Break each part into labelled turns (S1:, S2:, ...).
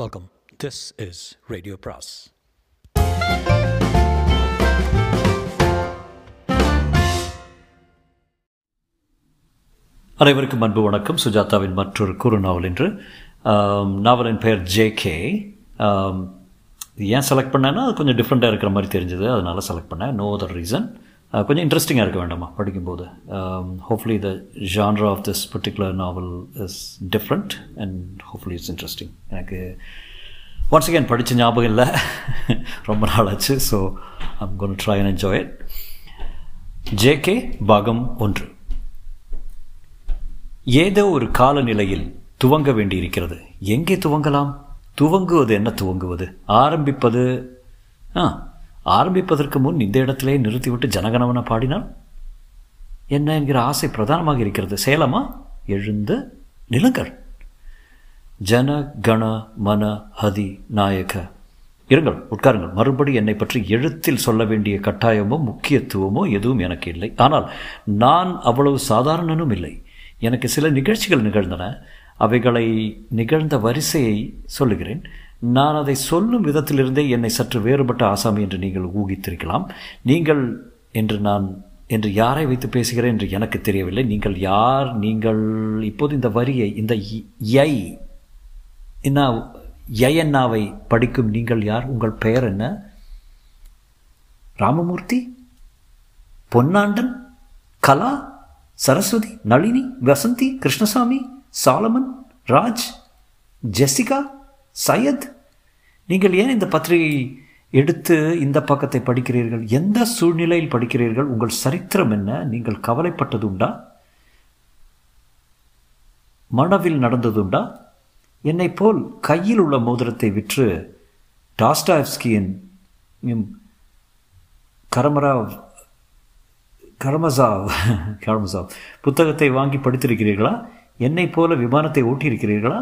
S1: Welcome this is radio பிராஸ்
S2: அனைவருக்கும் அன்பு வணக்கம். சுஜாதாவின் மற்றொரு குறு நாவல் என்று நாவலின் பெயர் ஜே கே ஏன் செலக்ட் பண்ணேன்னா அது கொஞ்சம் டிஃப்ரெண்ட்டாக இருக்கிற மாதிரி தெரிஞ்சது. அதனால் செலக்ட் பண்ணேன். நோ அதர் ரீசன் கொஞ்சம் இன்ட்ரெஸ்டிங்காக இருக்க வேண்டாமா படிக்கும்போது hopefully the genre of this particular novel is different and hopefully it's interesting எனக்கு ஒன்ஸ் அகேன் படித்த ஞாபகம் இல்லை ரொம்ப நாள் ஆச்சு so I'm gonna try and enjoy it JK பாகம் ஒன்று ஏதோ ஒரு காலநிலையில் துவங்க வேண்டியிருக்கிறது எங்கே துவங்கலாம் துவங்குவது என்ன துவங்குவது ஆரம்பிப்பது ஆ ஆரம்பிப்பதற்கு முன் இந்த இடத்திலே நிறுத்திவிட்டு ஜனகணவன பாடினான் என்ன என்கிற ஆசை பிரதானமாக இருக்கிறது. சேலமா? எழுந்து நிலங்கர் ஜன கண மன ஹதி நாயக. இருங்கள் உட்காருங்கள். மறுபடி என்னை பற்றி எழுத்தில் சொல்ல வேண்டிய கட்டாயமோ முக்கியத்துவமோ எதுவும் எனக்கு இல்லை. ஆனால் நான் அவ்வளவு சாதாரணனும் இல்லை. எனக்கு சில நிகழ்ச்சிகள் நிகழ்ந்தன. அவைகளை நிகழ்ந்த வரிசையை சொல்லுகிறேன். நான் அதை சொல்லும் விதத்திலிருந்தே என்னை சற்று வேறுபட்ட ஆசாமி என்று நீங்கள் ஊகித்திருக்கலாம். நீங்கள் என்று நான் என்று யாரை வைத்து பேசுகிறேன் என்று எனக்கு தெரியவில்லை. நீங்கள் யார்? நீங்கள் இப்போது இந்த வரியை இந்த யை என்ன யயன்னாவை படிக்கும் நீங்கள் யார்? உங்கள் பெயர் என்ன? ராமமூர்த்தி? பொன்னாண்டன்? கலா? சரஸ்வதி? நளினி? வசந்தி? கிருஷ்ணசாமி? சாலமன்? ராஜ்? ஜெசிகா? சையத் நீங்கள் ஏன் இந்த பத்திரிகை எடுத்து இந்த பக்கத்தை படிக்கிறீர்கள்? எந்த சூழ்நிலையில் படிக்கிறீர்கள்? உங்கள் சரித்திரம் என்ன? நீங்கள் கவலைப்பட்டது உண்டா? மனவில் நடந்ததுண்டா என்னைப் போல் கையில் உள்ள மோதிரத்தை விற்று டாஸ்டாவ்ஸ்கியின் கரமராவ் கரமசாவ் கரமசாவ் புத்தகத்தை வாங்கி படித்திருக்கிறீர்களா? என்னைப் போல விமானத்தை ஓட்டியிருக்கிறீர்களா?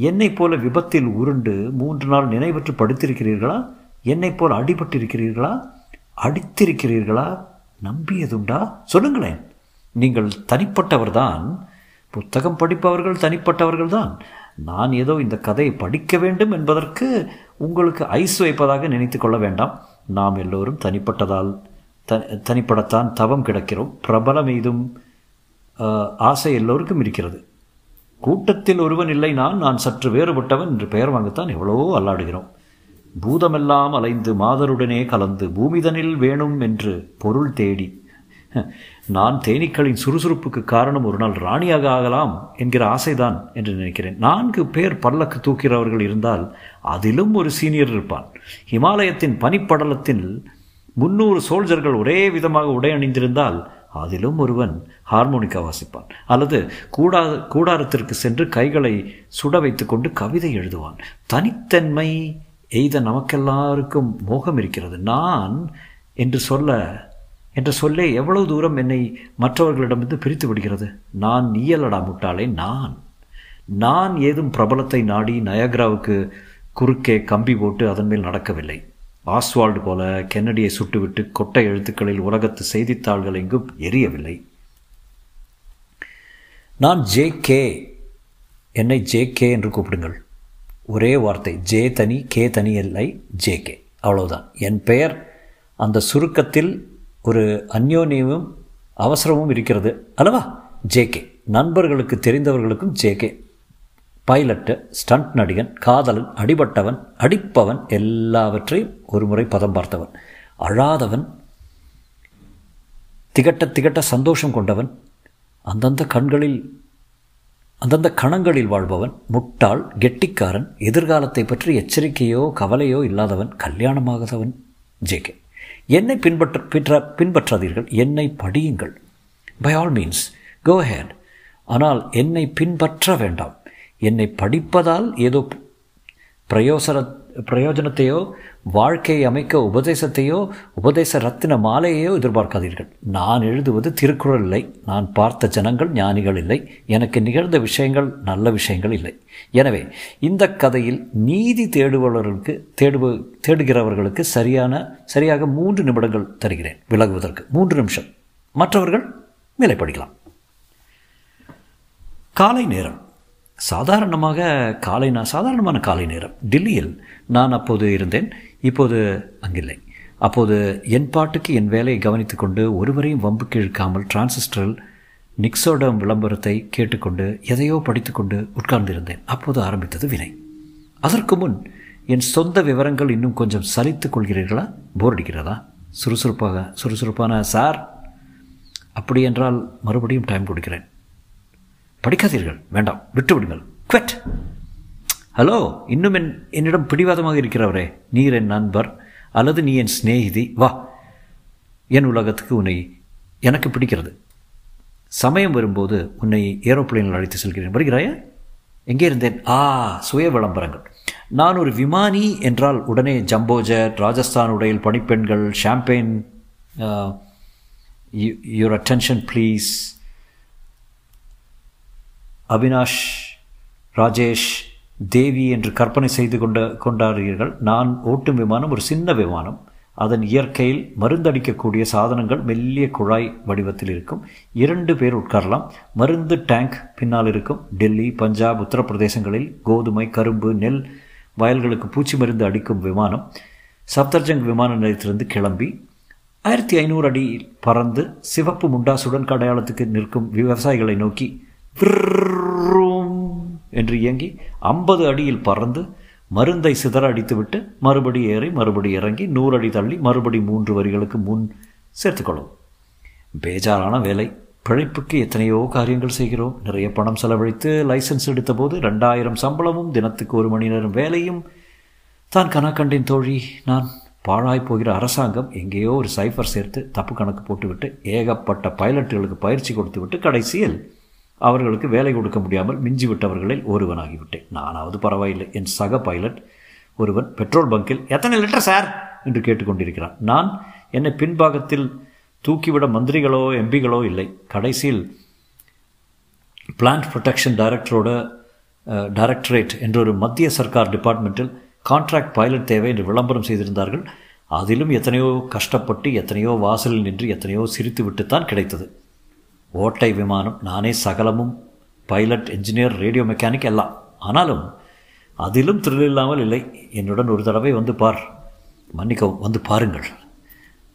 S2: என்னைப் போல விபத்தில் உருண்டு மூன்று நாள் நினைவற்று படுத்திருக்கிறீர்களா? என்னைப் போல் அடிபட்டிருக்கிறீர்களா? அடித்திருக்கிறீர்களா? நம்பியதுண்டா? சொல்லுங்களேன். நீங்கள் தனிப்பட்டவர்தான். புத்தகம் படிப்பவர்கள் தனிப்பட்டவர்கள்தான். நான் ஏதோ இந்த கதையை படிக்க வேண்டும் என்பதற்கு உங்களுக்கு ஐஸ் வைப்பதாக நினைத்து கொள்ள வேண்டாம். நாம் எல்லோரும் தனிப்பட்டதால் த தனிப்படத்தான் தவம் கிடக்கிறோம். பிரபலம் எய்தும் ஆசை எல்லோருக்கும் இருக்கிறது. கூட்டத்தில் ஒருவன் இல்லை நான் நான் சற்று வேறுபட்டவன் என்று பெயர் வாங்கத்தான் எவ்வளவோ அல்லாடுகிறோம். பூதமெல்லாம் அலைந்து மாதருடனே கலந்து பூமிதனில் வேணும் என்று பொருள் தேடி. நான் தேனீக்களின் சுறுசுறுப்புக்கு காரணம் ஒரு நாள் ராணியாக ஆகலாம் என்கிற ஆசைதான் என்று நினைக்கிறேன். நான்கு பேர் பல்லக்கு தூக்கிறவர்கள் இருந்தால் அதிலும் ஒரு சீனியர் இருப்பான். ஹிமாலயத்தின் பனிப்படலத்தில் முன்னூறு சோல்ஜர்கள் ஒரே விதமாக உடை அணிந்திருந்தால் அதிலும் ஒருவன் ஹார்மோனிக்கா வாசிப்பான். அல்லது கூடா கூடாரத்திற்கு சென்று கைகளை சுட வைத்துக்கொண்டு கவிதை எழுதுவான். தனித்தன்மை எய்த நமக்கெல்லாருக்கும் மோகம் இருக்கிறது. நான் என்று சொல்ல என்ற சொல்லே எவ்வளவு தூரம் என்னை மற்றவர்களிடமிருந்து பிரித்து விடுகிறது? நான் நீயலடா முட்டாளே நான். நான் ஏதும் பிரபலத்தை நாடி நயக்ராவுக்கு குறுக்கே கம்பி போட்டு அதன் மேல் நடக்கவில்லை. ஆஸ்வால்டு போல கென்னடியை சுட்டுவிட்டு கொட்டை எழுத்துக்களில் உலகத்து செய்தித்தாள்கள் எங்கும் எரியவில்லை. நான் ஜே கே என்னை ஜே கே என்று கூப்பிடுங்கள். ஒரே வார்த்தை ஜே தனி கே தனி இல்லை ஜே கே. அவ்வளவுதான். என் பெயர் அந்த சுருக்கத்தில் ஒரு அந்யோன்யமும் அவசரமும் இருக்கிறது அல்லவா? J K. நண்பர்களுக்கு தெரிந்தவர்களுக்கும் ஜே கே. பைலட்டு ஸ்டண்ட் நடிகன் காதலன் அடிபட்டவன் அடிப்பவன் எல்லாவற்றையும் ஒரு முறை பதம் பார்த்தவன். அழாதவன் திகட்ட திகட்ட சந்தோஷம் கொண்டவன் அந்தந்த கண்களில் அந்தந்த கணங்களில் வாழ்பவன் முட்டாள் கெட்டிக்காரன் எதிர்காலத்தை பற்றி எச்சரிக்கையோ கவலையோ இல்லாதவன் கல்யாணமாகாதவன் ஜேகே என்னை பின்பற்ற பின்ற பின்பற்றாதீர்கள் என்னை படியுங்கள். By all means go ahead ஆனால் என்னை பின்பற்ற வேண்டாம். என்னை படிப்பதால் ஏதோ பிரயோசன பிரயோஜனத்தையோ வாழ்க்கையை அமைக்க உபதேசத்தையோ உபதேச ரத்தின மாலையையோ எதிர்பார்க்காதீர்கள். நான் எழுதுவது திருக்குறள் இல்லை. நான் பார்த்த ஜனங்கள் ஞானிகள் இல்லை. எனக்கு நிகழ்ந்த விஷயங்கள் நல்ல விஷயங்கள் இல்லை. எனவே இந்த கதையில் நீதி தேடுபவர்களுக்கு தேடுவ தேடுகிறவர்களுக்கு சரியான சரியாக மூன்று நிமிடங்கள் தருகிறேன் விலகுவதற்கு. மூன்று நிமிஷம். மற்றவர்கள் மேலே படிக்கலாம். காலை நேரம். சாதாரணமாக காலை நான் சாதாரணமான காலை நேரம். டெல்லியில் நான் அப்போது இருந்தேன். இப்போது அங்கில்லை. அப்போது என் பாட்டுக்கு என் வேலையை கவனித்து கொண்டு ஒருவரையும் வம்புக்கு இழுக்காமல் டிரான்சிஸ்டரில் நிக்ஸோட விளம்பரத்தை கேட்டுக்கொண்டு எதையோ படித்துக்கொண்டு உட்கார்ந்திருந்தேன். அப்போது ஆரம்பித்தது வினை. அதற்கு முன் என் சொந்த விவரங்கள் இன்னும் கொஞ்சம் சலித்துக் கொள்கிறீர்களா? போர் அடிக்கிறதா? சுறுசுறுப்பாக சுறுசுறுப்பான சார் அப்படி என்றால் மறுபடியும் டைம் கொடுக்கிறேன். படிக்காதீர்கள். வேண்டாம். விட்டுவிடுங்கள் குவெட் ஹலோ இன்னும் என் என்னிடம் பிடிவாதமாக இருக்கிறவரே நீர் என் நண்பர் அல்லது நீ என் சிநேகிதி. வா. என் உலகத்துக்கு உன்னை எனக்கு பிடிக்கிறது. சமயம் வரும்போது உன்னை ஏரோப்ளேனில் அழைத்து செல்கிறேன். வருகிறாயா? எங்கே இருந்தேன்? ஆ சுய விளம்பரங்கள். நான் ஒரு விமானி என்றால் உடனே ஜம்போஜெட் ராஜஸ்தான் உடையில் பணிப்பெண்கள் champagne your attention please Avinash Rajesh Devi என்று கற்பனை செய்து கொண்ட கொண்டாடுகிறீர்கள். நான் ஓட்டும் விமானம் ஒரு சின்ன விமானம். அதன் இயற்கையில் மருந்தடிக்கக்கூடிய சாதனங்கள் மெல்லிய குழாய் வடிவத்தில் இருக்கும். இரண்டு பேர் உட்காரலாம். மருந்து டேங்க் பின்னால் இருக்கும். டெல்லி பஞ்சாப் உத்தரப்பிரதேசங்களில் கோதுமை கரும்பு நெல் வயல்களுக்கு பூச்சி மருந்து அடிக்கும் விமானம். சப்தர்ஜங் விமான நிலையத்திலிருந்து கிளம்பி ஆயிரத்தி ஐநூறு அடி பறந்து சிவப்பு முண்டாசுடன் அடையாளத்துக்கு நிற்கும் விவசாயிகளை நோக்கி என்று இயங்கி ஐம்பது அடியில் பறந்து மருந்தை சிதற அடித்துவிட்டு மறுபடி ஏறி மறுபடி இறங்கி நூறு அடி தள்ளி மறுபடி மூன்று வரிகளுக்கு முன் சேர்த்துக்கொள்ளும் பேஜாரான வேலை. பிழைப்புக்கு எத்தனையோ காரியங்கள் செய்கிறோம். நிறைய பணம் செலவழித்து லைசன்ஸ் எடுத்தபோது ரெண்டாயிரம் சம்பளமும் தினத்துக்கு ஒரு மணி நேரம் வேலையும். தான் கணக்கண்டின் தோழி நான் பாழாய் போகிற அரசாங்கம் எங்கேயோ ஒரு சைஃபர் சேர்த்து தப்பு கணக்கு போட்டுவிட்டு ஏகப்பட்ட பைலட்டுகளுக்கு பயிற்சி கொடுத்துவிட்டு கடைசியில் அவர்களுக்கு வேலை கொடுக்க முடியாமல் மிஞ்சிவிட்டவர்களில் ஒருவனாகிவிட்டேன். நானாவது பரவாயில்லை. என் சக பைலட் ஒருவன் பெட்ரோல் பங்கில் எத்தனை லிட்டர் சார்? என்று கேட்டுக்கொண்டிருக்கிறான். நான் என்னை பின்பாகத்தில் தூக்கிவிட மந்திரிகளோ எம்பிகளோ இல்லை. கடைசியில் பிளான்ட் ப்ரொடெக்ஷன் டைரக்டரோட டைரக்டரேட் என்ற ஒரு மத்திய சர்க்கார் டிபார்ட்மெண்ட்டில் கான்ட்ராக்ட் பைலட் தேவை என்று விளம்பரம் செய்திருந்தார்கள். அதிலும் எத்தனையோ கஷ்டப்பட்டு எத்தனையோ வாசலில் நின்று எத்தனையோ சிரித்து விட்டுத்தான் கிடைத்தது. ஓட்டை விமானம் நானே சகலமும் பைலட் என்ஜினியர் ரேடியோ மெக்கானிக் எல்லாம். ஆனாலும் அதிலும் த்ரில் இல்லாமல் இல்லை. என்னுடன் ஒரு தடவை வந்து பார். மன்னிக்கவும் வந்து பாருங்கள்.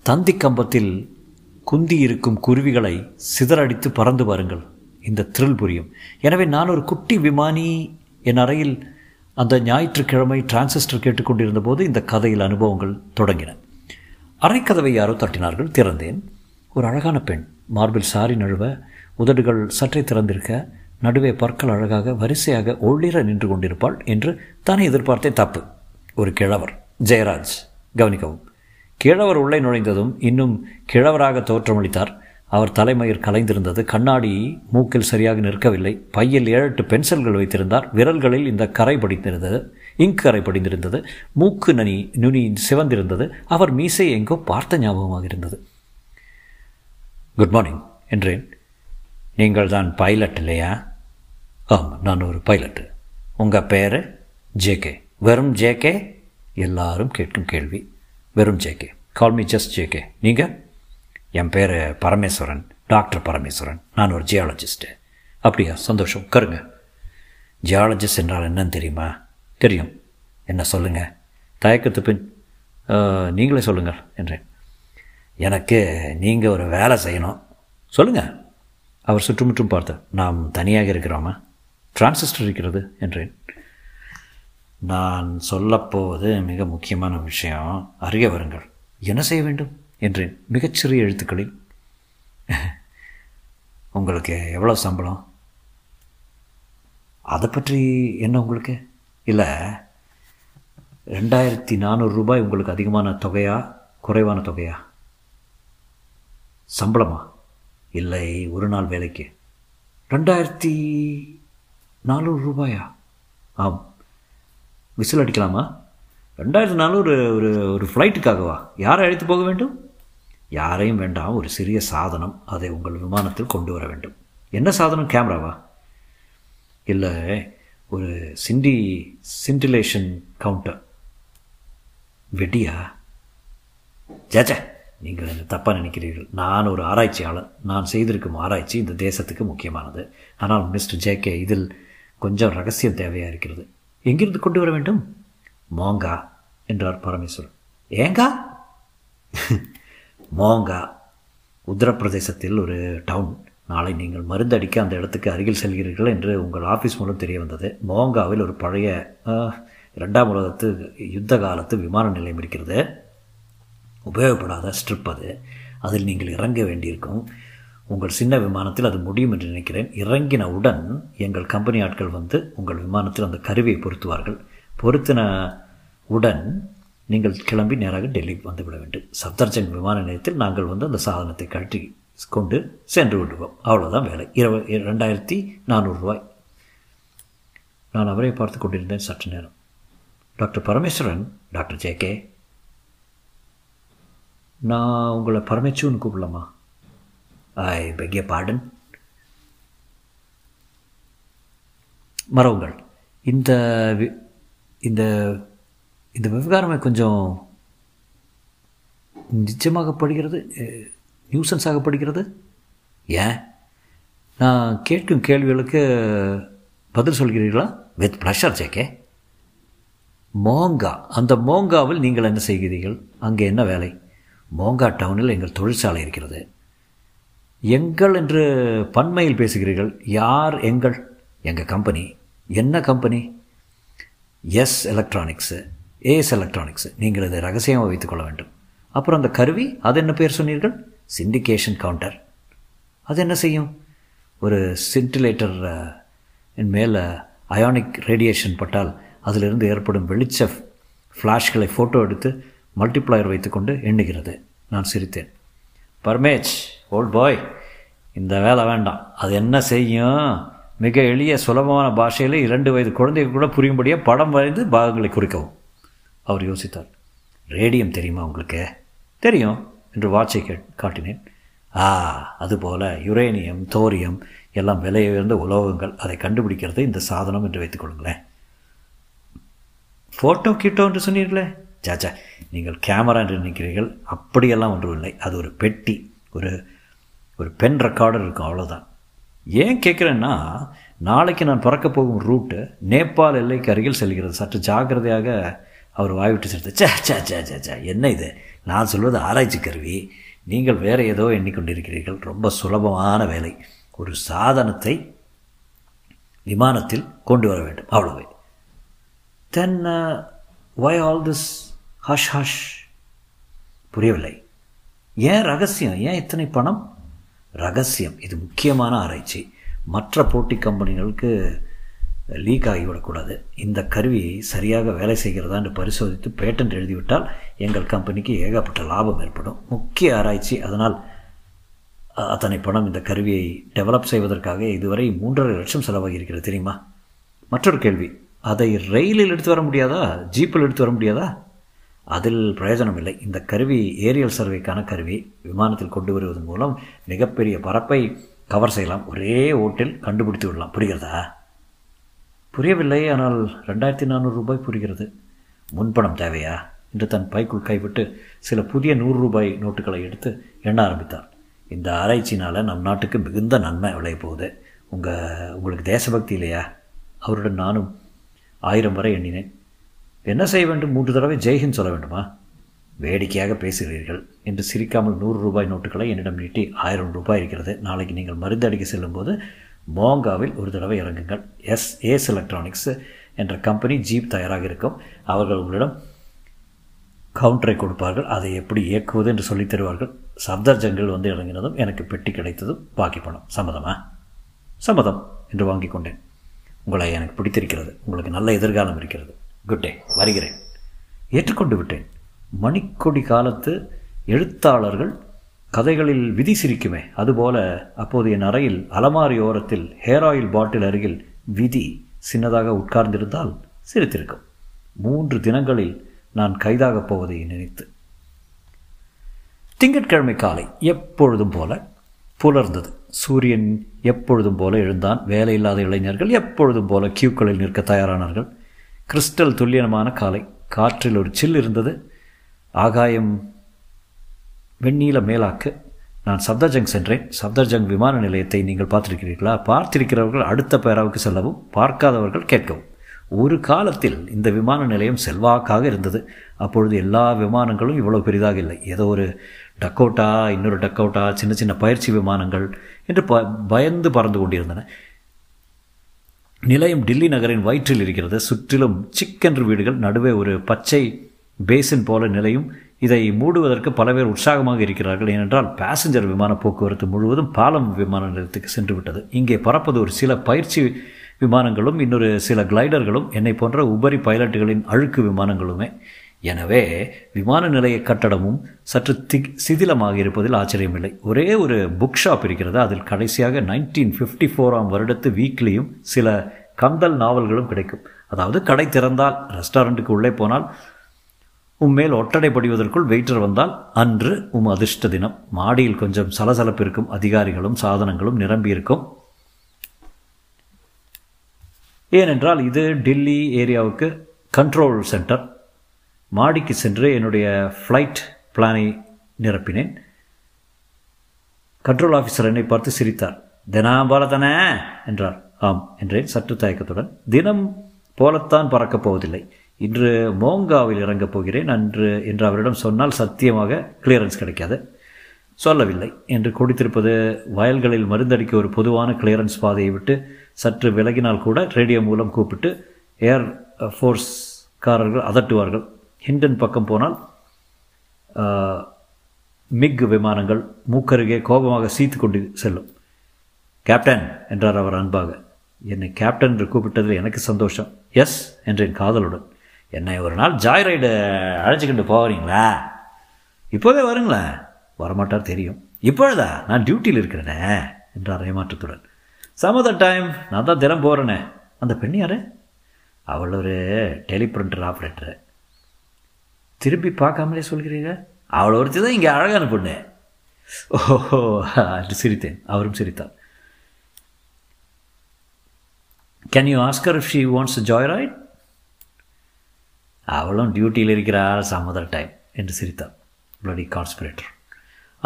S2: தந்தி கம்பத்தில் குந்தி இருக்கும் குருவிகளை சிதறடித்து பறந்து பாருங்கள் இந்த த்ரில் புரியும். எனவே நான் ஒரு குட்டி விமானி என் அறையில் அந்த ஞாயிற்றுக்கிழமை டிரான்சிஸ்டர் கேட்டுக்கொண்டிருந்த போது இந்த கதையில் அனுபவங்கள் தொடங்கின. அறைக்கதவை யாரோ தட்டினார்கள் திறந்தேன். ஒரு அழகான பெண். மார்பில் சாரி நழுவ உதடுகள் சற்றே திறந்திருக்க நடுவே பற்கள் அழகாக வரிசையாக ஒளிர நின்று கொண்டிருப்பாள் என்று தானே எதிர்பார்த்தே தப்பு. ஒரு கிழவர். ஜெயராஜ். கவனிக்கவும். கிழவர் உள்ளே நுழைந்ததும் இன்னும் கிழவராக தோற்றமளித்தார். அவர் தலைமயிர் கலைந்திருந்தது. கண்ணாடி மூக்கில் சரியாக நிற்கவில்லை. பையில் ஏழெட்டு பென்சில்கள் வைத்திருந்தார். விரல்களில் இந்த கரை படிந்திருந்தது இங்கு கரை படிந்திருந்தது. மூக்கு நனி நுனி சிவந்திருந்தது. அவர் மீசை எங்கோ பார்த்த ஞாபகமாக இருந்தது. குட் மார்னிங் என்றேன். நீங்கள் தான் பைலட் இல்லையா? ஆம் நான் ஒரு பைலட்டு உங்கள் பேர்? ஜேகே வெறும் ஜேகே எல்லாரும் கேட்கும் கேள்வி. வெறும் JK call me just JK நீங்கள் என் பேர் பரமேஸ்வரன் டாக்டர் பரமேஸ்வரன். நான் ஒரு ஜியாலஜிஸ்ட்டு அப்படியா சந்தோஷம். கருங்க. ஜியாலஜிஸ்ட் என்றால் என்னன்னு தெரியுமா? தெரியும். என்ன சொல்லுங்கள் தயக்கத்து பின் நீங்களே சொல்லுங்கள் என்றேன். எனக்கு நீங்கள் ஒரு வேலை செய்யணும். சொல்லுங்கள் அவர் சுற்றுமுற்றும் பார்த்தார். நாம் தனியாக இருக்கிறோமா? டிரான்சிஸ்டர் இருக்கிறது என்றேன். நான் சொல்லப்போவது மிக முக்கியமான விஷயம். அறிய வருங்கள். என்ன செய்ய வேண்டும்? என்றேன். மிகச்சிறிய எழுத்துக்களில். உங்களுக்கு எவ்வளோ சம்பளம்? அதை பற்றி என்ன உங்களுக்கு? இல்லை ரெண்டாயிரத்தி நானூறு ரூபாய் உங்களுக்கு அதிகமான தொகையா? குறைவான தொகையா? சம்பளமா? இல்லை ஒரு நாள் வேலைக்கு. ரெண்டாயிரத்தி நானூறு ரூபாயா? ஆம். விசில் அடிக்கலாமா? ரெண்டாயிரத்தி நானூறு ஒரு ஒரு ஃப்ளைட்டுக்காகவா யாரை அழைத்து போக வேண்டும்? யாரையும் வேண்டாம். ஒரு சிறிய சாதனம் அதை உங்கள் விமானத்தில் கொண்டு வர வேண்டும். என்ன சாதனம்? கேமராவா? இல்லை ஒரு சிண்டி சிண்டிலேஷன் கவுண்டர் வெடியா சேச்சே நீங்கள் என்ன தப்பாக நினைக்கிறீர்கள்? நான் ஒரு ஆராய்ச்சியாளர். நான் செய்திருக்கும் ஆராய்ச்சி இந்த தேசத்துக்கு முக்கியமானது. ஆனால் மிஸ்டர் ஜேகே இதில் கொஞ்சம் ரகசியம் தேவையாக இருக்கிறது. எங்கிருந்து கொண்டு வர வேண்டும்? மோங்கா என்றார் பரமேஸ்வரன். ஏங்கா? மோங்கா உத்தரப்பிரதேசத்தில் ஒரு டவுன். நாளை நீங்கள் மருந்தடிக்க அந்த இடத்துக்கு அருகில் செல்கிறீர்கள் என்று உங்கள் ஆஃபீஸ் மூலம் தெரிய வந்தது. மோங்காவில் ஒரு பழைய ரெண்டாம் உலகத்து யுத்த காலத்து விமான நிலையம் இருக்கிறது. உபயோகப்படாத ஸ்ட்ரிப் அது. அதில் நீங்கள் இறங்க வேண்டியிருக்கும். உங்கள் சின்ன விமானத்தில் அது முடியும் என்று நினைக்கிறேன். இறங்கினவுடன் எங்கள் கம்பெனி ஆட்கள் வந்து உங்கள் விமானத்தில் அந்த கருவியை பொருத்துவார்கள். பொருத்தின உடன் நீங்கள் கிளம்பி நேராக டெல்லிக்கு வந்துவிட வேண்டும். சப்தர்ஜங் விமான நிலையத்தில் நாங்கள் வந்து அந்த சாதனத்தை கழட்டி கொண்டு சென்று விடுவோம். அவ்வளோதான் வேலை. இரவு ரெண்டாயிரத்தி நானூறுரூவாய் நான் அவரை பார்த்து கொண்டிருந்தேன் சற்று நேரம். Doctor Parameswaran doctor J K. நான் உங்களை பரமேச்சுன்னு கூப்பிடலாமா? ஐ பெக்கிய பாடன் மறவுங்கள். இந்த இந்த இந்த விவகாரமே கொஞ்சம் நிச்சயமாகப்படுகிறது நியூசன்ஸ் ஆகப்படுகிறது ஏன்? நான் கேட்கும் கேள்விகளுக்கு பதில் சொல்கிறீர்களா? வித் ப்ளஷர் ஜேக்கே மோங்கா அந்த மோங்காவில் நீங்கள் என்ன செய்கிறீர்கள்? அங்கே என்ன வேலை? மோங்கா டவுனில் எங்கள் தொழிற்சாலை இருக்கிறது. எங்கள் என்று பன்மையில் பேசுகிறீர்கள் யார் எங்கள்? எங்கள் கம்பெனி. என்ன company? S Electronics AS Electronics நீங்கள் இதை ரகசியமாக வைத்துக்கொள்ள வேண்டும். அப்புறம் அந்த கருவி அது என்ன பேர் சொன்னீர்கள்? சிண்டிகேஷன் கவுண்டர் அது என்ன செய்யும்? ஒரு சின்டிலேட்டர் என் மேலே அயானிக் ரேடியேஷன் பட்டால் அதிலிருந்து ஏற்படும் வெளிச்ச ஃப்ளாஷ்களை ஃபோட்டோ எடுத்து மல்டிப்ளையர் வைத்துக்கொண்டு எண்ணுகிறது. நான் சிரித்தேன். பர்மேஜ் ஓல்ட் பாய் இந்த வேலை வேண்டாம். அது என்ன செய்யும்? மிக எளிய சுலபமான பாஷையில் இரண்டு வயது குழந்தைகள் கூட புரியும்படியாக படம் வரைந்து பாகங்களை குறிக்கவும். அவர் யோசித்தார். ரேடியம் தெரியுமா உங்களுக்கு? தெரியும் என்று வாட்சை கே காட்டினேன். ஆ அதுபோல் யுரேனியம் தோரியம் எல்லாம் விலையுயர்ந்த உலோகங்கள். அதை கண்டுபிடிக்கிறது இந்த சாதனம் என்று வைத்துக்கொள்ளுங்களேன் ஃபோட்டோ கிட்டோ என்று சொன்னீர்களே. சாச்சா நீங்கள் கேமரா என்று நினைக்கிறீர்கள். அப்படியெல்லாம் ஒன்றும் இல்லை. அது ஒரு பெட்டி ஒரு ஒரு பென் ரெக்கார்டர் இருக்கும் அவ்வளோதான் ஏன் கேட்குறேன்னா நாளைக்கு நான் பறக்க போகும் ரூட்டு நேபாள் எல்லைக்கு அருகில் செல்கிறது. சற்று ஜாக்கிரதையாக அவர் வாய்விட்டு சேர்த்து சே சே சே சே சே என்ன இது? நான் சொல்வது ஆராய்ச்சி கருவி. நீங்கள் வேறு ஏதோ எண்ணிக்கொண்டிருக்கிறீர்கள். ரொம்ப சுலபமான வேலை. ஒரு சாதனத்தை விமானத்தில் கொண்டு வர வேண்டும். அவ்வளவே. Then why all this hush hush. புரியவில்லை. ஏன் ரகசியம்? ஏன் இத்தனை பணம்? ரகசியம். இது முக்கியமான ஆராய்ச்சி. மற்ற போட்டி கம்பெனிகளுக்கு லீக் ஆகிவிடக்கூடாது. இந்த கருவி சரியாக வேலை செய்கிறதா என்று பரிசோதித்து பேட்டன்ட் எழுதிவிட்டால் எங்கள் கம்பெனிக்கு ஏகப்பட்ட லாபம் ஏற்படும். முக்கிய ஆராய்ச்சி. அதனால் அத்தனை பணம் இந்த கருவியை டெவலப் செய்வதற்காக இதுவரை மூன்றரை லட்சம் செலவாகி இருக்கிறது தெரியுமா? மற்றொரு கேள்வி. அதை ரயிலில் எடுத்து வர முடியாதா? ஜீப்பில் எடுத்து வர முடியாதா? அதில் பிரயோஜனம் இல்லை இந்த கருவி ஏரியல் சர்வேக்கான கருவி விமானத்தில் கொண்டு வருவதன் மூலம் மிகப்பெரிய பரப்பை கவர் செய்யலாம். ஒரே ஓட்டில் கண்டுபிடித்து விடலாம். புரிகிறதா? புரியவில்லை ஆனால் ரெண்டாயிரத்தி நானூறு ரூபாய் புரிகிறது. முன்பணம் தேவையா? என்று தன் பைக்குள் கைவிட்டு சில புதிய நூறு ரூபாய் நோட்டுகளை எடுத்து எண்ண ஆரம்பித்தார் இந்த ஆராய்ச்சினால் நம் நாட்டுக்கு மிகுந்த நன்மை விளைய போகுது. உங்கள் உங்களுக்கு தேசபக்தி இல்லையா? அவருடன் நானும் ஆயிரம் வரை எண்ணினேன். என்ன செய்ய வேண்டும்? மூன்று தடவை ஜெய்ஹின் சொல்ல வேண்டுமா? வேடிக்கையாக பேசுகிறீர்கள் என்று சிரிக்காமல் நூறு ரூபாய் நோட்டுகளை என்னிடம் நீட்டி ஆயிரம் ரூபாய் இருக்கிறது. நாளைக்கு நீங்கள் மருந்து அடிக்க செல்லும்போது மோங்காவில் ஒரு தடவை இறங்குங்கள். எஸ் ஏஸ் எலக்ட்ரானிக்ஸ் என்ற கம்பெனி ஜீப் தயாராக இருக்கும். அவர்கள் உங்களிடம் கவுண்டரை கொடுப்பார்கள். அதை எப்படி இயக்குவது என்று சொல்லித் தருவார்கள். சப்தர்ஜங்கள் வந்து இறங்கினதும் எனக்கு பெட்டி கிடைத்ததும் பாக்கி பணம். சம்மதமா? சம்மதம் என்று வாங்கி கொண்டேன். உங்களை எனக்கு பிடித்திருக்கிறது. உங்களுக்கு நல்ல எதிர்காலம் இருக்கிறது. குட் டே வருகிறேன். ஏற்றுக்கொண்டு விட்டேன். மணிக்கொடி காலத்து எழுத்தாளர்கள் கதைகளில் விதி சிரிக்குமே. அதுபோல அப்போது என் அறையில் அலமாரி ஓரத்தில் ஹேர் ஆயில் பாட்டில் அருகில் விதி சின்னதாக உட்கார்ந்திருந்தால் சிரித்திருக்கும். மூன்று தினங்களில் நான் கைதாகப் போவதை நினைத்து. திங்கட்கிழமை காலை எப்பொழுதும் போல புலர்ந்தது. சூரியன் எப்பொழுதும் போல எழுந்தான். வேலையில்லாத இளைஞர்கள் எப்பொழுதும் போல கியூக்களில் நிற்க தயாரானார்கள். கிறிஸ்டல் துல்லியமான காலை. காற்றில் ஒரு சில் இருந்தது. ஆகாயம் வெண்ணீல மேலாக்கு. நான் சப்தர்ஜங் சென்றேன். சப்தர்ஜங் விமான நிலையத்தை நீங்கள் பார்த்திருக்கிறீர்களா? பார்த்திருக்கிறவர்கள் அடுத்த பேராவுக்கு செல்லவும் பார்க்காதவர்கள் கேட்கவும். ஒரு காலத்தில் இந்த விமான நிலையம் செல்வாக்காக இருந்தது. அப்பொழுது எல்லா விமானங்களும் இவ்வளோ பெரிதாக இல்லை. ஏதோ ஒரு டக்கோட்டா இன்னொரு டக்கோட்டா சின்ன சின்ன பயிற்சி விமானங்கள் என்று ப பயந்து பறந்து கொண்டிருந்தன. நிலையம் டில்லி நகரின் வயிற்றில் இருக்கிறது. சுற்றிலும் சிக்கென்று வீடுகள் நடுவே ஒரு பச்சை பேசின் போல நிலையும். இதை மூடுவதற்கு பல பேர் உற்சாகமாக இருக்கிறார்கள். ஏனென்றால் பேசஞ்சர் விமான போக்குவரத்து முழுவதும் பாலம் விமான நிலையத்துக்கு சென்று விட்டது இங்கே பறப்பது ஒரு சில பயிற்சி விமானங்களும் இன்னொரு சில கிளைடர்களும் என்னை போன்ற உபரி பைலட்டுகளின் அழுக்கு விமானங்களுமே. எனவே விமான நிலைய கட்டடமும் சற்று தி சிதிலமாக இருப்பதில் ஆச்சரியமில்லை. ஒரே ஒரு புக் ஷாப் இருக்கிறது. அதில் கடைசியாக நைன்டீன் ஃபிஃப்டி ஃபோராம் வருடத்து வீக்லியும் சில கந்தல் நாவல்களும் கிடைக்கும். அதாவது கடை திறந்தால் ரெஸ்டாரண்ட்டுக்கு உள்ளே போனால் உம்மேல் ஒட்டடை படிவதற்குள் வெயிட்டர் வந்தால் அன்று உம் அதிர்ஷ்ட தினம். மாடியில் கொஞ்சம் சலசலப்பு இருக்கும். அதிகாரிகளும் சாதனங்களும் நிரம்பியிருக்கும் ஏனென்றால் இது டில்லி ஏரியாவுக்கு கண்ட்ரோல் சென்டர் மாடிக்கு சென்று என்னுடைய ஃப்ளைட் பிளானை நிரப்பினேன். கண்ட்ரோல் ஆஃபீஸர் என்னை பார்த்து சிரித்தார். தினம் போல தானே என்றார். ஆம் என்றேன் சற்று தயக்கத்துடன். தினம் போலத்தான் பறக்கப் போவதில்லை. இன்று மோங்காவில் இறங்கப் போகிறேன். அன்று என்று அவரிடம் சொன்னால் சத்தியமாக கிளியரன்ஸ் கிடைக்காது. சொல்லவில்லை என்று குடித்திருப்பது வயல்களில் மருந்தடிக்க ஒரு பொதுவான கிளியரன்ஸ் பாதையை விட்டு சற்று விலகினால் கூட ரேடியோ மூலம் கூப்பிட்டு ஏர் ஃபோர்ஸ்காரர்கள் அதட்டுவார்கள். ஹிண்டன் பக்கம் போனால் மிக் விமானங்கள் மூக்கருகே கோபமாக சீத்து கொண்டு செல்லும். கேப்டன் என்றார் அவர் அன்பாக. என்னை கேப்டன் என்று கூப்பிட்டதில் எனக்கு சந்தோஷம். எஸ் என்றேன் காதலுடன். என்னை ஒரு நாள் ஜாய் ரைடு அழைச்சிக்கிட்டு போகிறீங்களா இப்போதே வருங்களேன் வரமாட்டார் தெரியும். இப்பொழுதா? நான் டியூட்டியில் இருக்கிறேனே என்றார் ஏமாற்றத்துடன். Some other time. நான் தான் தினம் போகிறேனே அந்த பெண் யார்? அவள் ஒரு டெலிபிரிண்டர் ஆப்ரேட்டரு. திரும்பி பார்க்காமலே சொல்கிறீங்க? அவளை ஒருத்தி தான் இங்கே அழகான பொண்ணு. ஓஹோ என்று சிரித்தேன். அவரும் சிரித்தார். Can you ask her if she wants joy ride அவளும் டியூட்டியில் இருக்கிறாள் சம்மதர் டைம் என்று சிரித்தார். பிளடி கான்ஸ்பிரேட்டர்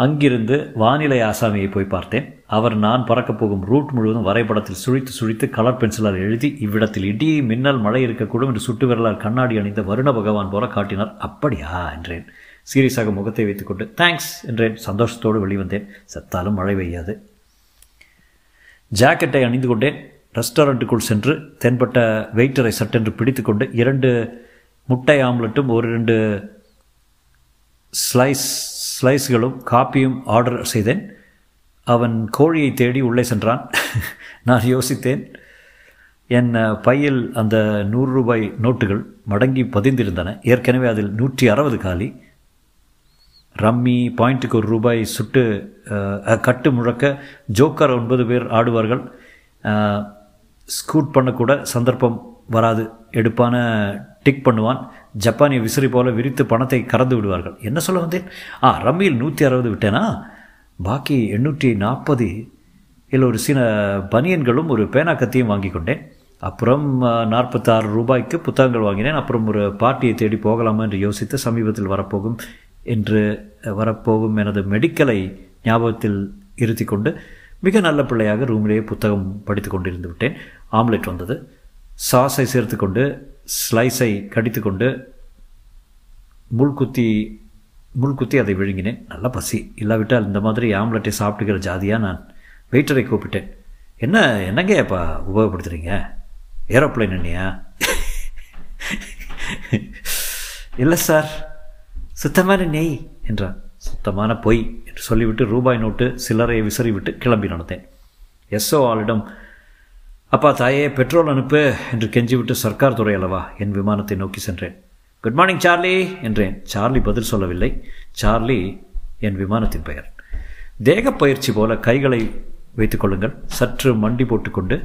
S2: அங்கிருந்து வானிலை ஆசாமியை போய் பார்த்தேன். அவர் நான் பறக்கப் போகும் ரூட் முழுவதும் வரைபடத்தில் சுழித்து சுழித்து கலர் பென்சிலால் எழுதி இவ்விடத்தில் இடி மின்னல் மழை இருக்கக்கூடும் என்று சுட்டு விரலால் கண்ணாடி அணிந்த வருண பகவான் போல காட்டினார். அப்படியா? என்றேன். சீரியஸாக முகத்தை வைத்துக்கொண்டு தேங்க்ஸ் என்றேன். சந்தோஷத்தோடு வெளிவந்தேன். செத்தாலும் மழை பெய்யாது. ஜாக்கெட்டை அணிந்து கொண்டேன். ரெஸ்டாரண்ட்டுக்குள் சென்று தென்பட்ட வெயிட்டரை சட்டென்று பிடித்துக்கொண்டு இரண்டு முட்டை ஆம்லெட்டும் ஒரு ரெண்டு ஸ்லைஸ் ஸ்லைஸ்களும் காப்பியும் ஆர்டர் செய்தேன். அவன் கோழியை தேடி உள்ளே சென்றான். நான் யோசித்தேன் என் பையில் அந்த நூறு ரூபாய் நோட்டுகள் மடங்கி பதிந்திருந்தன. ஏற்கனவே அதில் நூற்றி அறுபது காலி. ரம்மி பாயிண்ட்டுக்கு ஒரு ரூபாய் சுட்டு கட்டு முழக்க ஜோக்கர் ஒன்பது பேர் ஆடுவார்கள். ஸ்கூட் பண்ணக்கூட சந்தர்ப்பம் வராது. எடுப்பான டிக் பண்ணுவான். ஜப்பானிய விசிறி போல விரித்து பணத்தை கறந்து விடுவார்கள். என்ன சொல்ல வந்தேன்? ஆ ரம்மியில் நூற்றி அறுபது விட்டேனா? பாக்கி எண்ணூற்றி நாற்பது இதில் ஒரு சில பனியன்களும் ஒரு பேனா கத்தியும் வாங்கி கொண்டேன். அப்புறம் நாற்பத்தாறு ரூபாய்க்கு புத்தகங்கள் வாங்கினேன். அப்புறம் ஒரு பார்ட்டியை தேடி போகலாமா என்று யோசித்து சமீபத்தில் வரப்போகும் என்று வரப்போகும் எனது மெடிக்கலை ஞாபகத்தில் இருத்தி கொண்டு மிக நல்ல பிள்ளையாக ரூமிலேயே புத்தகம் படித்து கொண்டிருந்து விட்டேன். ஆம்லெட் வந்தது. சாஸை சேர்த்து கொண்டு ஸ்லைஸை கடித்து கொண்டு முள்குத்தி முள்குத்தி அதை விழுங்கினேன். நல்ல பசி. இல்லாவிட்டால் இந்த மாதிரி ஆம்லெட்டை சாப்பிட்டுக்கிற ஜாதியாக நான் வெயிட்டரை கூப்பிட்டேன். என்ன என்னங்க அப்பா உபயோகப்படுத்துகிறீங்க ஏரோப்ளைன் என்னையா இல்லை சார். சுத்தமான நெய் என்றான். சுத்தமான பொய் என்று சொல்லிவிட்டு ரூபாய் நோட்டு சில்லறையை விசிறிவிட்டு கிளம்பி நடந்தேன். எஸ்ஓ ஆளிடம் அப்பா தாயே பெட்ரோல் அனுப்பு என்று கெஞ்சிவிட்டு சர்க்கார் துறை அல்லவா என் விமானத்தை நோக்கி சென்றேன். குட் மார்னிங் சார்லி என்றேன். சார்லி பதில் சொல்லவில்லை. சார்லி என் விமானத்தின் பெயர். தேக பயிற்சி போல கைகளை வைத்துக்கொள்ளுங்கள் சற்று மண்டி போட்டுக்கொண்டு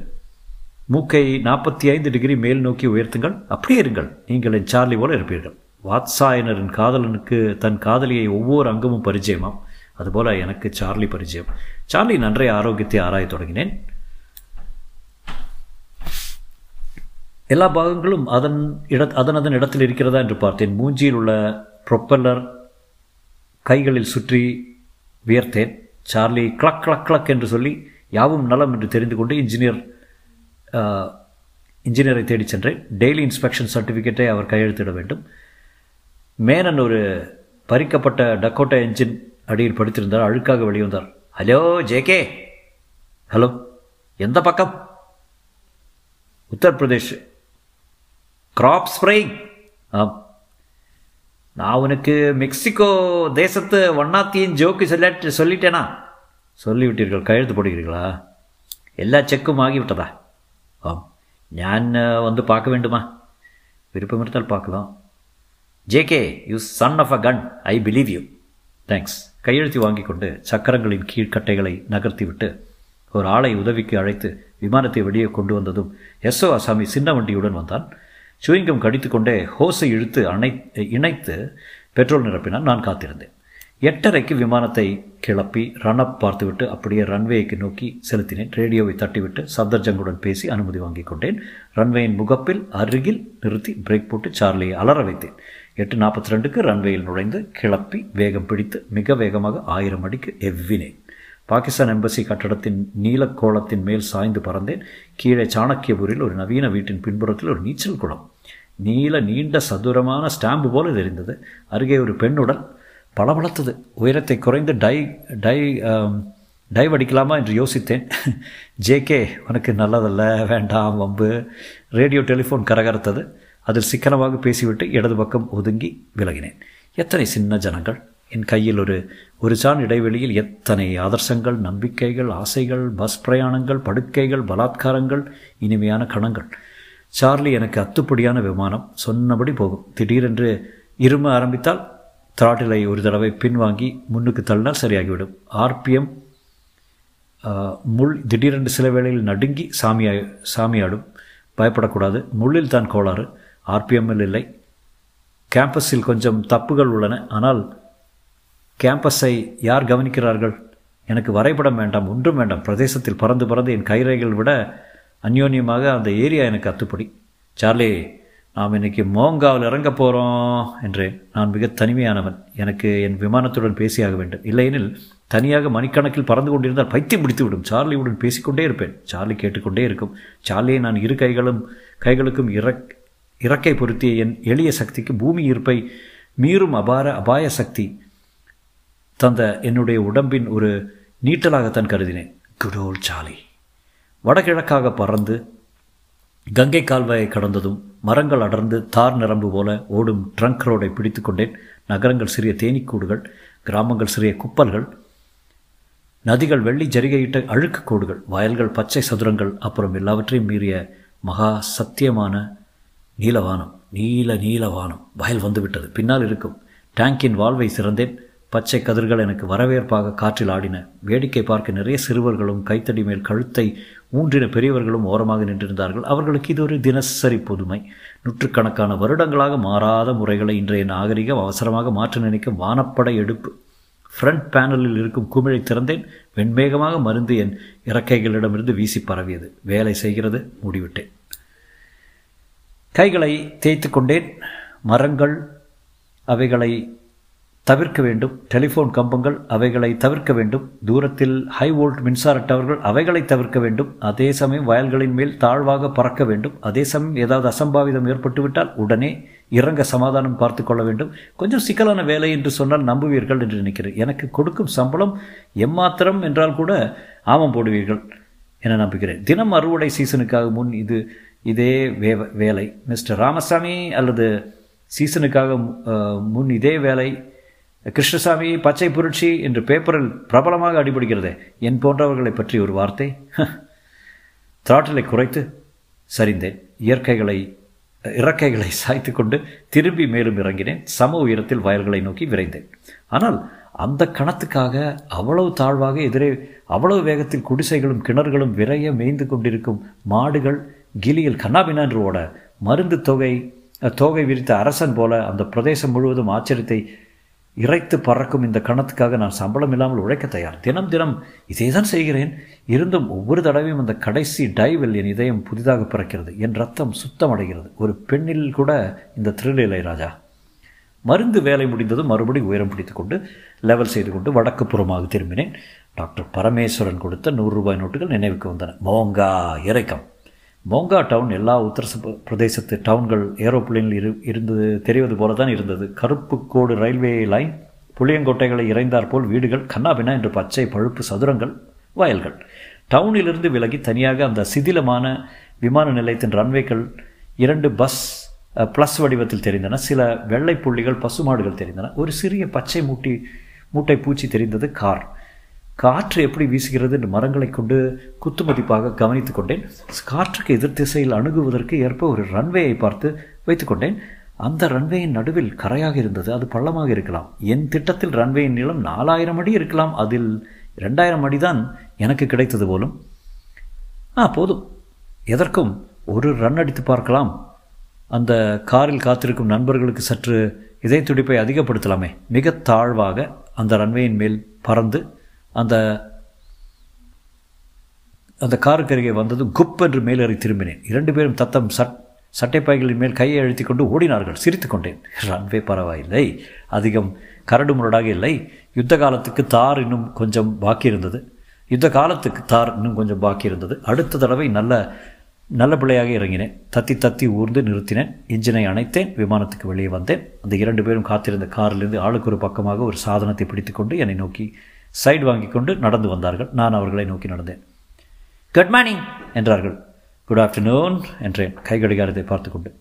S2: மூக்கை நாற்பத்தி ஐந்து டிகிரி மேல் நோக்கி உயர்த்துங்கள். அப்படியே இருங்கள். நீங்கள் என் சார்லி போல இருப்பீர்கள். வாத்சாயனரின் காதலனுக்கு தன் காதலியை ஒவ்வொரு அங்கமும் பரிச்சயமாம். அதுபோல எனக்கு சார்லி பரிச்சயம். சார்லி நன்றைய ஆரோக்கியத்தை ஆராய தொடங்கினேன். எல்லா பாகங்களும் அதன் இட அதன் அதன் இடத்தில் இருக்கிறதா என்று பார்த்தேன். மூஞ்சியில் உள்ள ப்ரொப்பல்லர் கைகளில் சுற்றி வியர்த்தேன். சார்லி கிளக் கிளக் கிளக் என்று சொல்லி யாவும் நலம் என்று தெரிந்து கொண்டு இன்ஜினியர் இன்ஜினியரை தேடி சென்றேன். டெய்லி இன்ஸ்பெக்ஷன் சர்டிஃபிகேட்டை அவர் கையெழுத்திட வேண்டும். மேனன் ஒரு பறிக்கப்பட்ட டக்கோட்டா என்ஜின் அடியில் படித்திருந்தார். அழுக்காக வெளிவந்தார் ஹலோ ஜேகே ஹலோ எந்த பக்கம்? உத்தரப்பிரதேஷ் கிராப் ஸ்ப்ரே ஆம் நான் உனக்கு மெக்சிகோ தேசத்து ஒன்னாத்தையும் ஜோக்கு சொல்ல சொல்லிட்டேனா? சொல்லிவிட்டீர்கள். கையெழுத்து போடுகிறீர்களா? எல்லா செக்கும் ஆகிவிட்டதா? ஆம் நான் வந்து பார்க்க வேண்டுமா? விருப்பம் இருந்தால் பார்க்கலாம். JK you son of a gun I believe you thanks கையெழுத்தி வாங்கி கொண்டு சக்கரங்களின் கீழ்கட்டைகளை நகர்த்திவிட்டு ஒரு ஆளை உதவிக்கு அழைத்து விமானத்தை வெளியே கொண்டு வந்ததும் எஸ்ஓ அசாமி சின்ன வண்டியுடன் வந்தான். சுவிங்கம் கடித்துக்கொண்டே ஹோஸை இழுத்து அணை இணைத்து பெட்ரோல் நிரப்பினால் நான் காத்திருந்தேன். எட்டரைக்கு விமானத்தை கிளப்பி ரன்அப் பார்த்துவிட்டு அப்படியே ரன்வேக்கு நோக்கி செலுத்தினேன். ரேடியோவை தட்டிவிட்டு சப்தர்ஜங்குடன் பேசி அனுமதி வாங்கி கொண்டேன். ரன்வேயின் முகப்பில் அருகில் நிறுத்தி பிரேக் போட்டு சார்லியை அலற வைத்தேன். எட்டு நாற்பத்தி ரெண்டுக்கு ரன்வேயில் நுழைந்து கிளப்பி வேகம் பிடித்து மிக வேகமாக ஆயிரம் அடிக்கு எவ்வினேன். பாகிஸ்தான் எம்பசி கட்டடத்தின் நீலக்கோளத்தின் மேல் சாய்ந்து பறந்தேன். கீழே சாணக்கியபூரில் ஒரு நவீன வீட்டின் பின்புறத்தில் ஒரு நீச்சல் குளம். நீல நீண்ட சதுரமான ஸ்டாம்பு போல தெரிந்தது. அருகே ஒரு பெண்ணுடன் பளபளத்தது. உயரத்தை குறைந்து டை டை டைவ் அடிக்கலாமா என்று யோசித்தேன். ஜேகே உனக்கு நல்லதல்ல வேண்டாம் வம்பு. ரேடியோ டெலிஃபோன் கரகரத்தது. அதில் சிக்கனமாக பேசிவிட்டு இடது பக்கம் ஒதுங்கி விலகினேன். எத்தனை சின்ன ஜனங்கள். என் கையில் ஒரு ஒரு சான் இடைவெளியில் எத்தனை ஆதர்சங்கள் நம்பிக்கைகள் ஆசைகள் பஸ் பிரயாணங்கள் படுக்கைகள் பலாத்காரங்கள் இனிமையான கணங்கள். சார்லி எனக்கு அத்துப்படியான விமானம் சொன்னபடி போகும். திடீரென்று இரும ஆரம்பித்தால் திராட்டிலை ஒரு தடவை பின்வாங்கி முன்னுக்கு தள்ளினால் சரியாகிவிடும். ஆர்பிஎம் முள் திடீரென்று சில வேளையில் நடுங்கி சாமியா சாமியாடும். பயப்படக்கூடாது. முள்ளில் தான் கோளாறு. ஆர்பிஎம்மில் இல்லை. கேம்பஸில் கொஞ்சம் தப்புகள் உள்ளன. ஆனால் கேம்பஸை யார் கவனிக்கிறார்கள்? எனக்கு வரைபடம் வேண்டாம் ஒன்றும் வேண்டாம். பிரதேசத்தில் பறந்து பறந்து என் கைரைகள் விட அந்யோன்யமாக அந்த ஏரியா எனக்கு அத்துப்படி. சார்லி நாம் இன்னைக்கு மோங்காவில் இறங்க போகிறோம் என்றேன். நான் மிக தனிமையானவன். எனக்கு என் விமானத்துடன் பேசியாக வேண்டும். இல்லையெனில் தனியாக மணிக்கணக்கில் பறந்து கொண்டிருந்தால் பைத்தியம் முடித்துவிடும் சார்லியுடன் பேசிக்கொண்டே இருப்பேன். சார்லி கேட்டுக்கொண்டே இருக்கும். சார்லியை நான் இரு கைகளும் கைகளுக்கும் இறக் இறக்கை பொருத்திய என் எளிய சக்திக்கு பூமி ஈர்ப்பை மீறும் அபார அபாய சக்தி. தந்த என்னுடைய உடம்பின் ஒரு நீட்டலாகத்தான் கருதினேன். குடோல் சாலி வடகிழக்காக பறந்து கங்கை கால்வாயை கடந்ததும் மரங்கள் அடர்ந்து தார் நிரம்பு போல ஓடும் ட்ரங்க் ரோடை பிடித்து கொண்டேன். நகரங்கள் சிறிய தேனீக்கூடுகள் கிராமங்கள் சிறிய குப்பல்கள் நதிகள் வெள்ளி ஜரிகையிட்ட அழுக்கு கோடுகள் வயல்கள் பச்சை சதுரங்கள் அப்புறம் எல்லாவற்றையும் மீறிய மகா சத்தியமான நீலவானம் நீல நீலவானம். வயல் வந்துவிட்டது. பின்னால் இருக்கும். டேங்கின் வாழ்வை சிறந்தேன். பச்சை கதிர்கள் எனக்கு வரவேற்பாக காற்றில் ஆடின. வேடிக்கை பார்க்க நிறைய சிறுவர்களும் கைத்தடி மேல் கழுத்தை ஊன்றின பெரியவர்களும் ஓரமாக நின்றிருந்தார்கள். அவர்களுக்கு இது ஒரு தினசரி புதுமை. நூற்றுக்கணக்கான வருடங்களாக மாறாத முறைகளை இன்றைய நாகரிகம் அவசரமாக மாற்ற நினைக்கும் வானப்படை எடுப்பு. ஃப்ரண்ட் பேனலில் இருக்கும் குமிழை திறந்தேன். வெண்மேகமாக மருந்து என் இறக்கைகளிடமிருந்து வீசி பரவியது. வேலை செய்கிறது மூடிவிட்டேன். கைகளை தேய்த்து கொண்டேன். மரங்கள் அவைகளை தவிர்க்க வேண்டும். டெலிஃபோன் கம்பங்கள் அவைகளை தவிர்க்க வேண்டும். தூரத்தில் ஹை வோல்ட் மின்சார டவர்கள் அவைகளை தவிர்க்க வேண்டும். அதே சமயம் வயல்களின் மேல் தாழ்வாக பறக்க வேண்டும். அதே சமயம் ஏதாவது அசம்பாவிதம் ஏற்பட்டுவிட்டால் உடனே இறங்க சமாதானம் பார்த்து கொள்ள வேண்டும். கொஞ்சம் சிக்கலான வேலை என்று சொன்னால் நம்புவீர்கள் என்று நினைக்கிறேன். எனக்கு கொடுக்கும் சம்பளம் எம்மாத்திரம் என்றால் கூட ஆமம் போடுவீர்கள் என நம்புகிறேன். தினம் அறுவடை சீசனுக்காக முன் இது இதே வே வேலை. மிஸ்டர் ராமசாமி அல்லது சீசனுக்காக முன் இதே வேலை கிருஷ்ணசாமி பச்சை புரட்சி என்று பேப்பரில் பிரபலமாக அடிபடுகிறது. என் போன்றவர்களை பற்றி ஒரு வார்த்தை? திராட்டலை குறைத்து சரிந்தேன். இயற்கைகளை இறக்கைகளை சாய்த்து கொண்டு திரும்பி மேலும் இறங்கினேன். சம உயரத்தில் வயல்களை நோக்கி விரைந்தேன். ஆனால் அந்த கணத்துக்காக அவ்வளவு தாழ்வாக எதிரே அவ்வளவு வேகத்தில் குடிசைகளும் கிணறுகளும் விரைய மேய்ந்து கொண்டிருக்கும் மாடுகள் கிலியில் கண்ணாபினா என்று ஓட மருந்து தொகை தோகை விரித்த அரசன் போல அந்த பிரதேசம் முழுவதும் ஆச்சரியத்தை இறைத்து பறக்கும் இந்த கணத்துக்காக நான் சம்பளம் இல்லாமல் உழைக்க தயார். தினம் தினம் இதே தான் செய்கிறேன். இருந்தும் ஒவ்வொரு தடவையும் அந்த கடைசி டைவில் என் இதயம் புதிதாக பிறக்கிறது. என் ரத்தம் சுத்தமடைகிறது. ஒரு பெண்ணில் கூட இந்த திருநிலை ராஜா. மருந்து வேலை முடிந்ததும் மறுபடி உயரம் பிடித்துக்கொண்டு லெவல் செய்து கொண்டு வடக்கு புறமாக திரும்பினேன். டாக்டர் பரமேஸ்வரன் கொடுத்த நூறு ரூபாய் நோட்டுகள் நினைவுக்கு வந்தன. மோங்கா இறைக்கம். மோங்கா டவுன் எல்லா உத்தர பிரதேசத்து டவுன்கள் ஏரோப்ளேனில் இரு இருந்தது தெரிவது போல தான் இருந்தது. கருப்பு கோடு ரயில்வே லைன் புளியங்கோட்டைகளை இறைந்தார் போல் வீடுகள் கண்ணாபினா என்று பச்சை பழுப்பு சதுரங்கள் வயல்கள். டவுனிலிருந்து விலகி தனியாக அந்த சிதிலமான விமான நிலையத்தின் ரன்வேக்கள் இரண்டு பஸ் ப்ளஸ் வடிவத்தில் தெரிந்தன. சில வெள்ளை புள்ளிகள் பசுமாடுகள் தெரிந்தன. ஒரு சிறிய பச்சை மூட்டி மூட்டை பூச்சி தெரிந்தது கார். காற்று எப்படி வீசுகிறது என்று மரங்களை கொண்டு குத்துமதிப்பாக கவனித்து கொண்டேன். காற்றுக்கு எதிர் திசையில் அணுகுவதற்கு ஏற்ப ஒரு ரன்வேயை பார்த்து வைத்துக்கொண்டேன் அந்த ரன்வேயின் நடுவில் கரையாக இருந்தது. அது பள்ளமாக இருக்கலாம். என் திட்டத்தில் ரன்வேயின் நீளம் நாலாயிரம் அடி இருக்கலாம். அதில் ரெண்டாயிரம் அடி தான் எனக்கு கிடைத்தது போலும். ஆ போதும். எதற்கும் ஒரு ரன் அடித்து பார்க்கலாம். அந்த காரில் காத்திருக்கும் நண்பர்களுக்கு சற்று இதய துடிப்பை அதிகப்படுத்தலாமே. மிக தாழ்வாக அந்த ரன்வேயின் மேல் பறந்து அந்த அந்த காருக்கு அருகே வந்ததும் குப் என்று மேலேறி திரும்பினேன். இரண்டு பேரும் தத்தம் சட் சட்டைப்பாய்களின் மேல் கையை அழுத்தி கொண்டு ஓடினார்கள். சிரித்து கொண்டேன். ரன்வே பரவாயில்லை. அதிகம் கரடு முரடாக இல்லை. யுத்த காலத்துக்கு தார் இன்னும் கொஞ்சம் பாக்கி இருந்தது. யுத்த காலத்துக்கு தார் இன்னும் கொஞ்சம் பாக்கி இருந்தது. அடுத்த தடவை நல்ல நல்ல பிள்ளையாக இறங்கினேன். தத்தி தத்தி ஊர்ந்து நிறுத்தினேன். இன்ஜினை அணைத்தேன். விமானத்துக்கு வெளியே வந்தேன். அந்த இரண்டு பேரும் காத்திருந்த காரிலிருந்து ஆளுக்கு ஒரு பக்கமாக ஒரு சாதனத்தை பிடித்துக்கொண்டு என்னை நோக்கி சைடு வாங்கி கொண்டு நடந்து வந்தார்கள். நான் அவர்களை நோக்கி நடந்தேன். குட் மார்னிங் என்றார்கள். குட் ஆஃப்டர்நூன் என்றேன். கை கடிகாரத்தை பார்த்து கொண்டு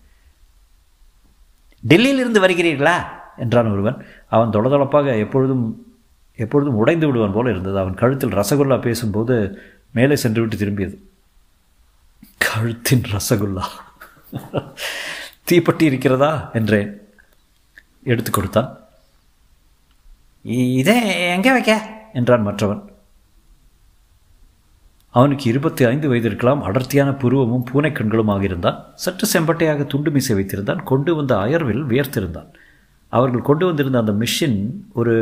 S2: டெல்லியிலிருந்து வருகிறீர்களா? என்றான் ஒருவன். அவன் தொளதொளப்பாக எப்பொழுதும் எப்பொழுதும் உடைந்து விடுவான் போல இருந்தது. அவன் கழுத்தில் ரசகுல்லா பேசும்போது மேலே சென்று விட்டு திரும்பியது. கழுத்தின் ரசகுல்லா? தீப்பட்டி இருக்கிறதா? என்றேன். எடுத்து கொடுத்தான். இதே எங்கே வைக்க? என்றான் மற்றவன். அவனுக்கு இருபத்தி ஐந்து வயது இருக்கலாம் அடர்த்தியான புருவமும் பூனை கண்களுமாக இருந்தான் சற்று செம்பட்டையாக துண்டு மீசை வைத்திருந்தான் கொண்டு வந்த அயர்வில் வியர்த்திருந்தான் அவர்கள் கொண்டு வந்திருந்த அந்த மிஷின் ஒரு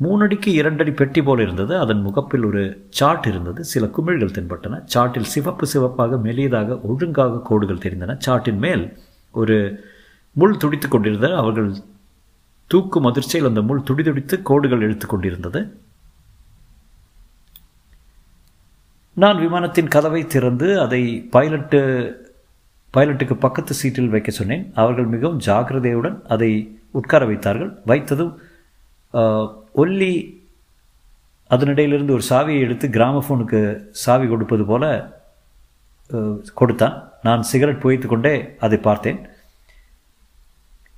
S2: மூணடிக்கு இரண்டடி பெட்டி போல் இருந்தது. அதன் முகப்பில் ஒரு சாட் இருந்தது. சில குமிழ்கள் தென்பட்டன. சாட்டில் சிவப்பு சிவப்பாக மெலியதாக ஒழுங்காக கோடுகள் தெரிந்தன. சாட்டின் மேல் ஒரு முள் துடித்து கொண்டிருந்த அவர்கள் தூக்கும் அதிர்ச்சியில் அந்த முள் துடிதுடித்து கோடுகள் இழுத்து கொண்டிருந்தது. நான் விமானத்தின் கதவை திறந்து அதை பைலட்டு பைலட்டுக்கு பக்கத்து சீட்டில் வைக்க சொன்னேன். அவர்கள் மிகவும் ஜாக்கிரதையுடன் அதை உட்கார வைத்தார்கள். வைத்ததும் ஒல்லி அதனிடையிலிருந்து ஒரு சாவியை எடுத்து கிராமஃபோனுக்கு சாவி கொடுப்பது போல கொடுத்தான். நான் சிகரெட் புகைத்து கொண்டே அதை பார்த்தேன்.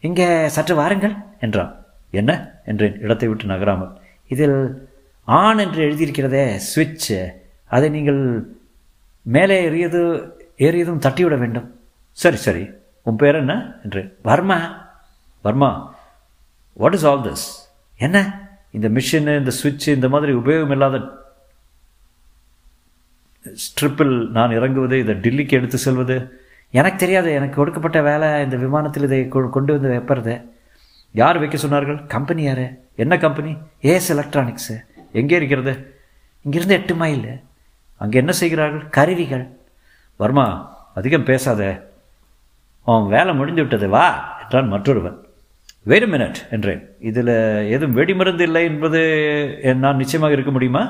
S2: இங்கே சற்று வாருங்கள் என்றான். என்ன? என்றேன் இடத்தை விட்டு நகராமல். இதில் ஆன் என்று எழுதியிருக்கிறதே சுவிட்சு அதை நீங்கள் மேலே ஏறியது ஏறியதும் தட்டிவிட வேண்டும். சரி சரி. உன் பேர் என்ன? என்று. Varma. Varma. What is all this என்ன? இந்த மிஷினு இந்த சுவிட்சு இந்த மாதிரி உபயோகம் இல்லாத ஸ்ட்ரிப்பில் நான் இறங்குவது இதை டில்லிக்கு எடுத்து செல்வது. எனக்கு தெரியாது எனக்கு கொடுக்கப்பட்ட வேலை இந்த விமானத்தில் இதை கொண்டு வந்து வைப்பறது யார் வைக்க சொன்னார்கள்? கம்பெனி யார்? என்ன கம்பெனி? As electronics. எங்கே இருக்கிறது? இங்கேருந்து எட்டு மைல். அங்கே என்ன செய்கிறார்கள்? கருவிகள். வர்மா அதிகம் பேசாத. அவன் வேலை முடிந்து விட்டது வா என்றான் மற்றொருவன். வெயிட் மினட் என்றேன். இதில் எதுவும் வெடிமருந்து இல்லை என்பது நான் நிச்சயமாக இருக்க முடியுமா?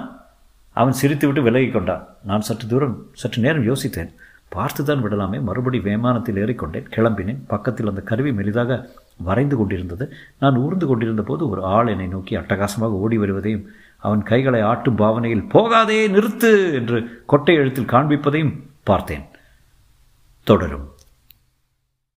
S2: அவன் சிரித்துவிட்டு விலகி கொண்டான். நான் சற்று தூரம் சற்று நேரம் யோசித்தேன். பார்த்து தான் விடலாமே. மறுபடி விமானத்தில் ஏறிக்கொண்டேன். கிளம்பினேன். பக்கத்தில் அந்த கருவி மெலிதாக வரைந்து கொண்டிருந்தது. நான் ஊர்ந்து கொண்டிருந்த போது ஒரு ஆள் என்னை நோக்கி அட்டகாசமாக ஓடி வருவதையும் அவன் கைகளை ஆட்டும் பாவனையில் போகாதே நிறுத்து என்று கொட்டை எழுத்தில் காண்பிப்பதையும் பார்த்தேன். தொடரும்.